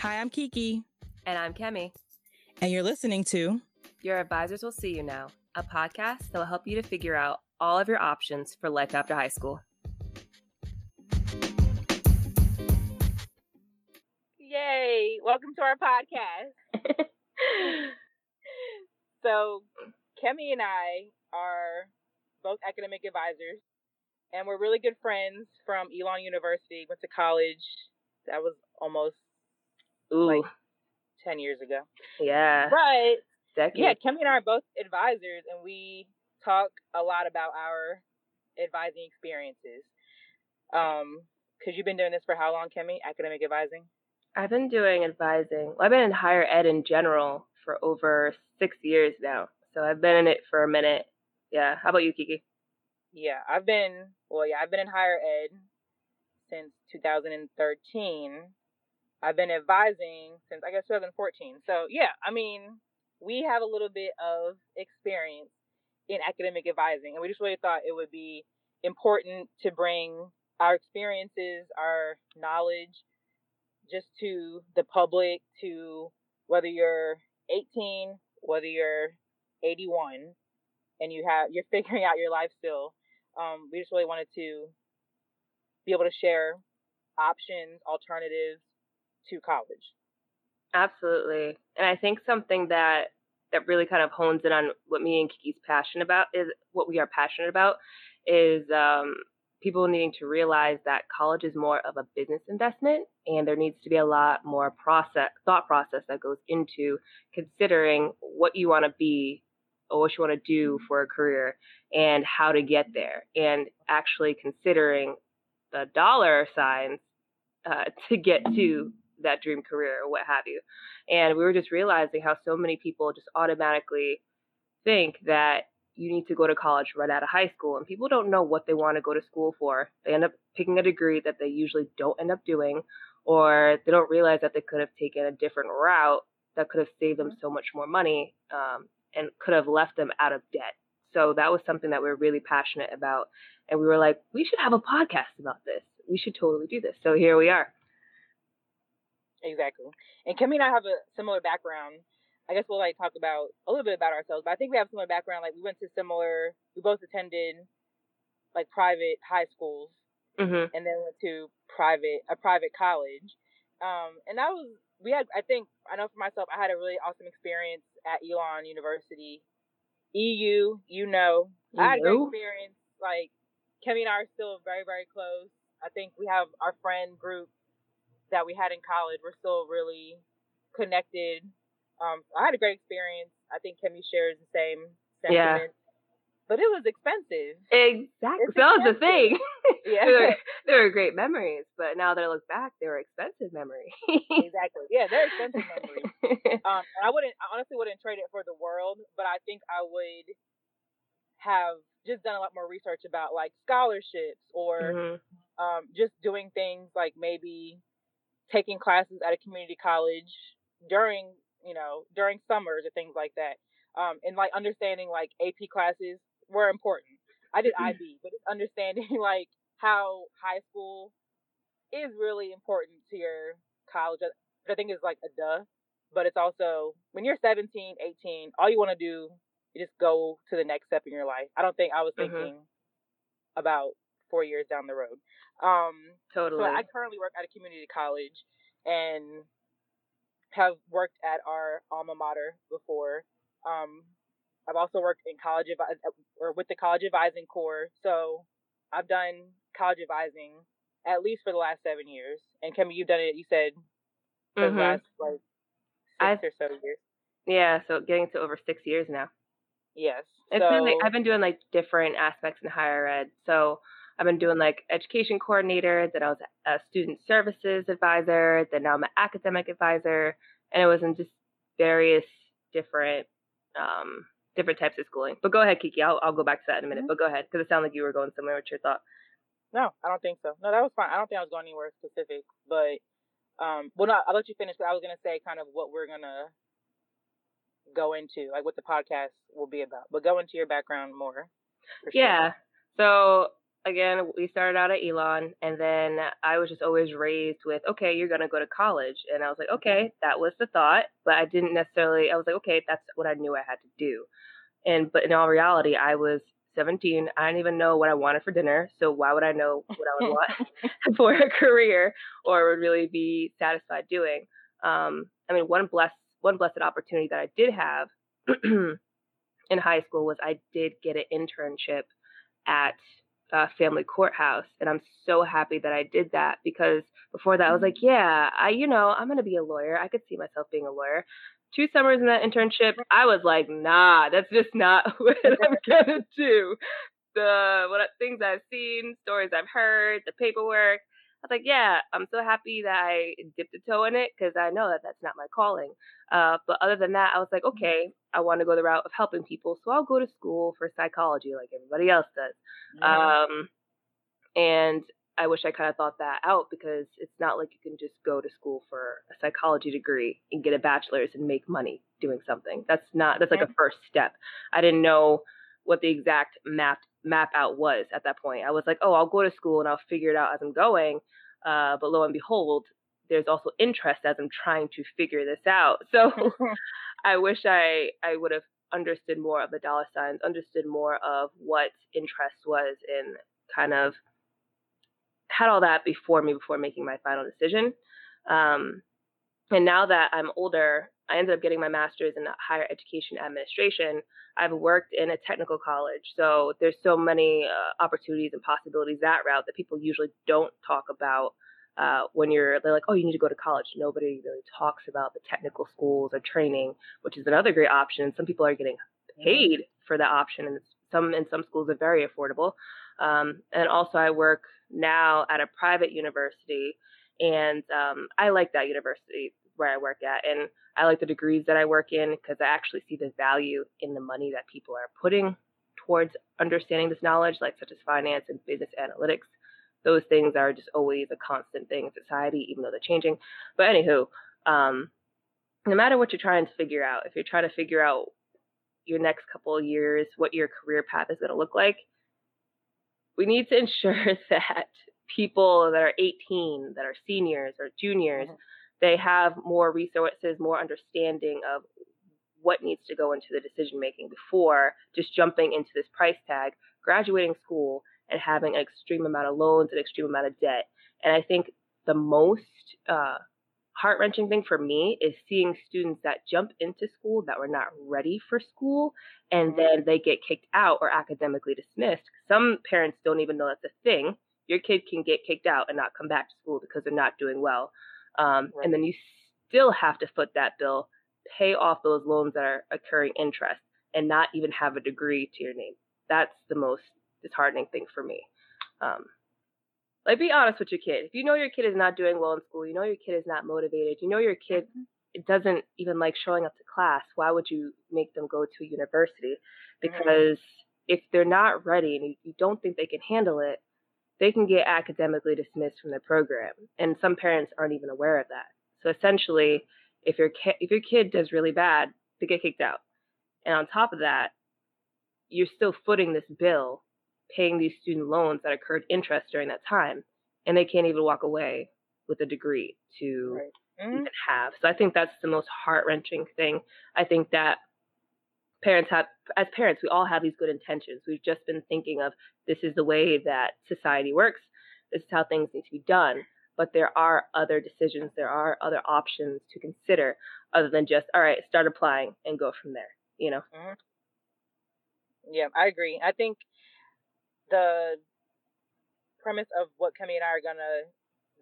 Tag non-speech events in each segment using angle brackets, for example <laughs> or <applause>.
Hi, I'm Kiki. And I'm Kemi. And you're listening to Your Advisors Will See You Now, a podcast that will help you to figure out all of your options for life after high school. Yay! Welcome to our podcast. <laughs> so, Kemi and I are both academic advisors, and we're really good friends from Elon University. Went to college. That was almost Ooh. like 10 years ago. Yeah. But Decade. yeah, Kemi and I are both advisors, and we talk a lot about our advising experiences. Um, because you've been doing this for how long, Kemi? Academic advising? I've been doing advising. Well, I've been in higher ed in general for over six years now. So I've been in it for a minute. Yeah. How about you, Kiki? Yeah, I've been, well, yeah, I've been in higher ed since 2013. I've been advising since, I guess, 2014. So, yeah, I mean, we have a little bit of experience in academic advising, and we just really thought it would be important to bring our experiences, our knowledge, just to the public, to whether you're 18, whether you're 81, and you have you're <laughs> figuring out your life still. Um, we just really wanted to be able to share options, alternatives to college. Absolutely. And I think something that that really kind of hones in on what me and Kiki's passionate about is what we are passionate about is um, people needing to realize that college is more of a business investment and there needs to be a lot more process thought process that goes into considering what you want to be or what you want to do for a career and how to get there and actually considering the dollar signs uh, <laughs> to get to that dream career or what have you. And we were just realizing how so many people just automatically think that you need to go to college right out of high school. And people don't know what they want to go to school for. They end up picking a degree that they usually don't end up doing, or they don't realize that they could have taken a different route that could have saved them so much more money um, and could have left them out of debt. So that was something that we were really passionate about. And we were like, we should have a podcast about this. We should totally do this. So here we are. Exactly. And Kemi and I have a similar background. I guess we'll like talk about a little bit about ourselves, but I think we have similar background. Like we went to similar, we both attended like private high schools, mm-hmm. and then went to private a private college. Um, and that was we had. I think I know for myself, I had a really awesome experience at Elon University. EU, you know, You I had a great experience. Like Kemi and I are still very very close. I think we have our friend group that we had in college. We're still really connected. Um, I had a great experience. I think Kemi shares the same sentiment. Yeah. But it was expensive. Exactly. It's that was the thing. <laughs> Yeah. they, were, they were great memories, but now that I look back, they were expensive memories. exactly. Yeah, they're expensive memories. <laughs> Um, and I wouldn't, I honestly wouldn't trade it for the world, but I think I would have just done a lot more research about like scholarships or Mhm. um, just doing things like maybe taking classes at a community college during, you know, during summers or things like that. Um, and like understanding like AP classes were important. I did IB, but it's understanding <laughs> like how high school is really important to your college. I think is like a duh, but it's also when you're 17, 18, all you want to do is just go to the next step in your life. I don't think I was Mhm. thinking about four years down the road. Um, totally. so I currently work at a community college and have worked at our alma mater before. Um, I've also worked in college advi- or with the college advising corps. So I've done college advising at least for the last seven years. And Kemi, you've done it. You said for Mhm. the last like 6 I've- or so years. Yeah, so getting to over six years now. Yes. It's so, been like I've been doing like different aspects in higher ed. So I've been doing like education coordinator, then I was a student services advisor, then now I'm an academic advisor, and it was in just various different um different types of schooling. But go ahead, Kiki. I'll I'll go back to that in a minute. Mhm. But go ahead because it sounded like you were going somewhere with your thought. No, I don't think so. No, that was fine. I don't think I was going anywhere specific, but um, well, no, I'll let you finish. But I was gonna say kind of what we're gonna go into, like what the podcast will be about. But go into your background more. for sure. Yeah. So again, we started out at Elon, and then I was just always raised with, okay, you're gonna go to college, and I was like, okay, that was the thought, but I didn't necessarily. I was like, okay, that's what I knew I had to do, and but in all reality, I was 17. I didn't even know what I wanted for dinner, so why would I know what I would <laughs> want <laughs> for a career or would really be satisfied doing? Um, I mean, one blessed one blessed opportunity that I did have <clears throat> in high school was I did get an internship at uh, family courthouse, and I'm so happy that I did that because before that I was like, mm. yeah, I you know I'm gonna be a lawyer. I could see myself being a lawyer. Two summers in that internship, I was like, nah, that's just not <laughs> what <laughs> I'm gonna do. The what things I've seen, stories I've heard, the paperwork. I was like, yeah, I'm so happy that I dipped a toe in it because I know that that's not my calling. Uh, but other than that, I was like, mm-hmm. okay, I want to go the route of helping people, so I'll go to school for psychology like everybody else does. Mm-hmm. Um, and I wish I kind of thought that out because it's not like you can just go to school for a psychology degree and get a bachelor's and make money doing something. That's not that's like a first step. I didn't know what the exact map map out was at that point. I was like, oh, I'll go to school and I'll figure it out as I'm going. Uh, but lo and behold, there's also interest as I'm trying to figure this out. <laughs> So <laughs> I wish I I would have understood more of the dollar signs, understood more of what interest was, and kind of had all that before me before making my final decision. Um, and now that I'm older, I ended up getting my master's in higher education administration. I've worked in a technical college, so there's so many uh, opportunities and possibilities that route that people usually don't talk about uh, when you're they're like, oh, you need to go to college. Nobody really talks about the technical schools or training, which is another great option. Some people are getting paid for that option, and some in some schools are very affordable. Um, and also, I work now at a private university, and um, I like that university where I work at, and I like the degrees that I work in because I actually see the value in the money that people are putting towards understanding this knowledge, like such as finance and business analytics. Those things are just always a constant thing in society, even though they're changing. But anywho, um, no matter what you're trying to figure out, if you're trying to figure out your next couple of years, what your career path is going to look like, we need to <laughs> ensure that people that are 18, that are seniors or juniors, mm-hmm they have more resources, more understanding of what needs to go into the decision making before just jumping into this price tag, graduating school, and having an extreme amount of loans, and an extreme amount of debt. And I think the most uh, heart wrenching thing for me is seeing students that jump into school that were not ready for school and mm-hmm. then they get kicked out or academically dismissed. Some parents don't even know that's a thing. Your kid can get kicked out and not come back to school because they're not doing well. Um, right. And then you still have to foot that bill, pay off those loans that are occurring interest, and not even have a degree to your name. That's the most disheartening thing for me. Um, like, be honest with your kid. If you know your kid is not doing well in school, you know your kid is not motivated, you know your kid mm-hmm. doesn't even like showing up to class, why would you make them go to a university? Because mm-hmm. if they're not ready and you don't think they can handle it, they can get academically dismissed from the program, and some parents aren't even aware of that. So essentially, if your ki- if your kid does really bad, they get kicked out, and on top of that, you're still footing this bill, paying these student loans that accrued interest during that time, and they can't even walk away with a degree to right. mm-hmm. even have. So I think that's the most heart wrenching thing. I think that parents have as parents we all have these good intentions. We've just been thinking of this is the way that society works. This is how things need to be done. But there are other decisions. There are other options to consider other than just all right start applying and go from there you know? Mm-hmm. yeah i agree. I think the premise of what Kemi and I are gonna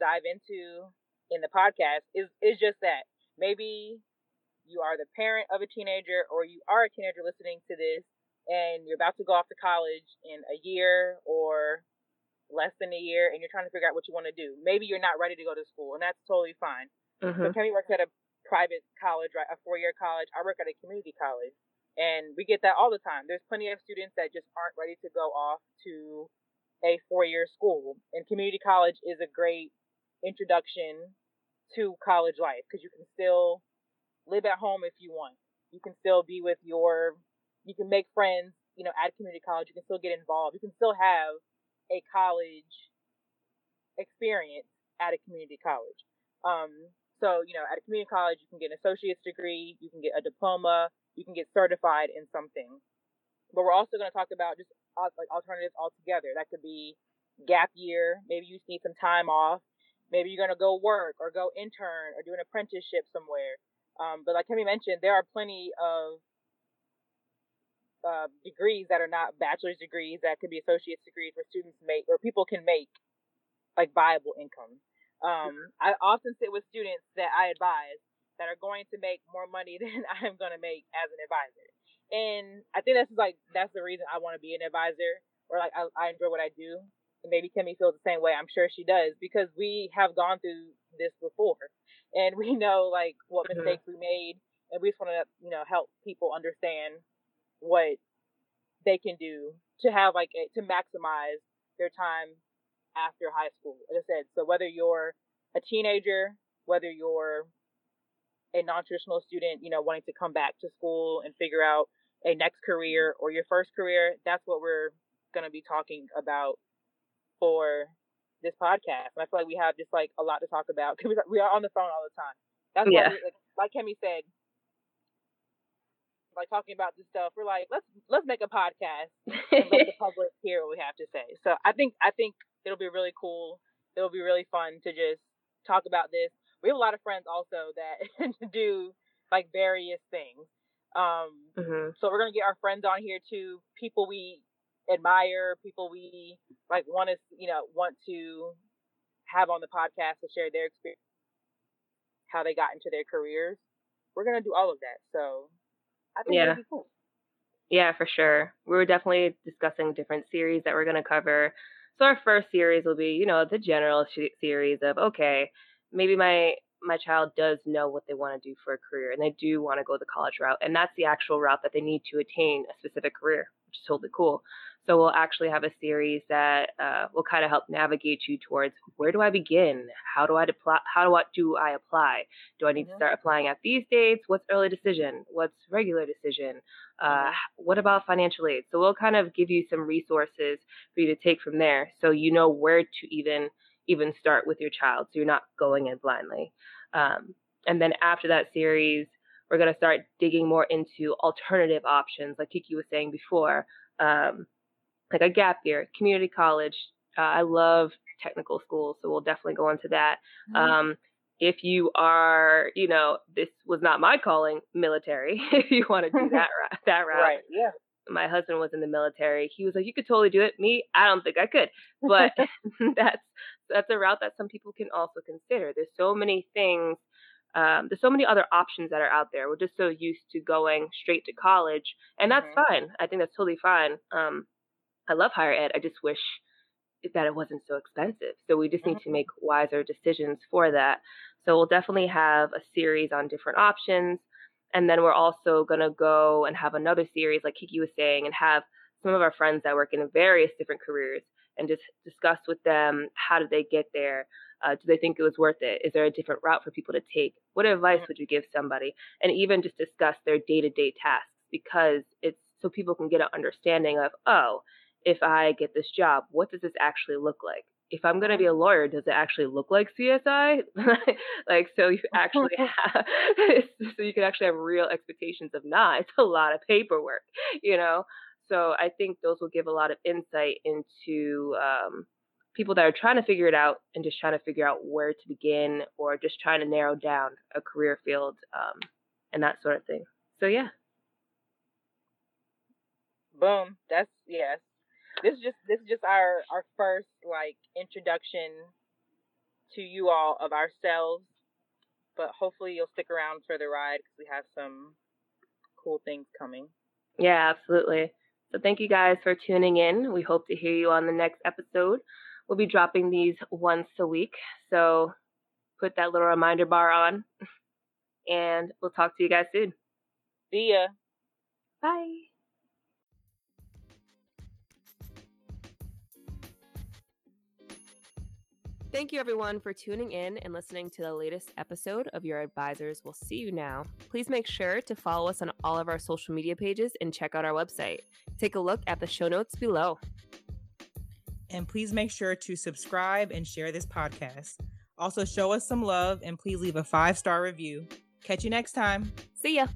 dive into in the podcast is is just that. Maybe you are the parent of a teenager or you are a teenager listening to this and you're about to go off to college in a year or less than a year and you're trying to figure out what you want to do. Maybe you're not ready to go to school and that's totally fine. Mm-hmm. So Kemi works at a private college, right? A four year college. I work at a community college. And we get that all the time. There's plenty of students that just aren't ready to go off to a four year school. And community college is a great introduction to college life because you can still live at home if you want. You can still be with your, you can make friends, you know, at community college. You can still get involved. You can still have a college experience at a community college. Um, so, you know, at a community college, you can get an associate's degree, you can get a diploma, you can get certified in something. But we're also going to talk about just uh, like alternatives altogether. That could be gap year. Maybe you just need some time off. Maybe you're going to go work or go intern or do an apprenticeship somewhere. Um, but like Kemi mentioned, there are plenty of uh, degrees that are not bachelor's degrees that could be associate's degrees where students make or people can make like viable income. Um, I often sit with students that I advise that are going to make more money <laughs> than I'm going to make as an advisor. And I think that's like, that's the reason I want to be an advisor or like I, I enjoy what I do. And maybe Kemi feels the same way. I'm sure she does because we have gone through this before and we know like what mm-hmm. mistakes we made. And we just want to, you know, help people understand what they can do to have like a, to maximize their time after high school. Like I said, so whether you're a teenager, whether you're a non-traditional student, you know, wanting to come back to school and figure out a next career or your first career, that's what we're going to be talking about for this podcast. And I feel like we have just like a lot to talk about because we are on the phone all the time. That's yeah. why, we, like, like Kemi said, like talking about this stuff, we're like, let's let's make a podcast <laughs> and let the public hear what we have to say. So I think I think it'll be really cool. It'll be really fun to just talk about this. We have a lot of friends also that <laughs> do like various things. Um, mm-hmm. So we're gonna get our friends on here too. People we admire, people we like want to you know want to have on the podcast to share their experience, how they got into their careers. We're gonna do all of that. So I think yeah. Cool. Yeah, for sure. We were definitely discussing different series that we're going to cover. So our first series will be, you know, the general sh- series of okay, maybe my my child does know what they want to do for a career and they do want to go the college route and that's the actual route that they need to attain a specific career, which is totally cool. So we'll actually have a series that uh, will kind of help navigate you towards where do I begin? How do I apply? How do I do I apply? Do I need mm-hmm. to start applying at these dates? What's early decision? What's regular decision? Uh, mm-hmm. what about financial aid? So we'll kind of give you some resources for you to take from there, so you know where to even even start with your child, so you're not going in blindly. Um, and then after that series, we're going to start digging more into alternative options, like Kiki was saying before. Um, like a gap year, community college. Uh, I love technical schools, so we'll definitely go into that. Mm-hmm. Um, if you are, you know, this was not my calling, military. <laughs> if you want to do that route, <laughs> that route, right? Yeah. My husband was in the military. He was like, "You could totally do it." Me, I don't think I could. But <laughs> that's that's a route that some people can also consider. There's so many things. Um, there's so many other options that are out there. We're just so used to going straight to college, and that's mm-hmm. fine. I think that's totally fine. Um, I love higher ed. I just wish that it wasn't so expensive. So we just need to mm-hmm. make wiser decisions for that. So we'll definitely have a series on different options. And then we're also going to go and have another series, like Kiki was saying, and have some of our friends that work in various different careers and just discuss with them how did they get there? Uh, do they think it was worth it? Is there a different route for people to take? What advice would you give somebody? And even just discuss their day to day tasks because it's so people can get an understanding of, oh, if I get this job, what does this actually look like? If I'm going to be a lawyer, does it actually look like CSI? <laughs> like, so you <laughs> actually <laughs> have, so you can actually have real expectations of, nah, it's a lot of paperwork, you know? So I think those will give a lot of insight into um, people that are trying to figure it out and just trying to figure out where to begin or just trying to narrow down a career field um, and that sort of thing. So yeah. Boom. That's yes this is just this is just our our first like introduction to you all of ourselves. But hopefully you'll stick around for the ride because we have some cool things coming. Yeah, absolutely. So thank you guys for tuning in. We hope to hear you on the next episode. We'll be dropping these once a week. So put that little reminder bar on. And we'll talk to you guys soon. See ya. Bye. Thank you, everyone, for tuning in and listening to the latest episode of Your Advisors Will See You Now. Please make sure to follow us on all of our social media pages and check out our website. Take a look at the show notes below. And please make sure to subscribe and share this podcast. Also, show us some love and please leave a five star review. Catch you next time. See ya.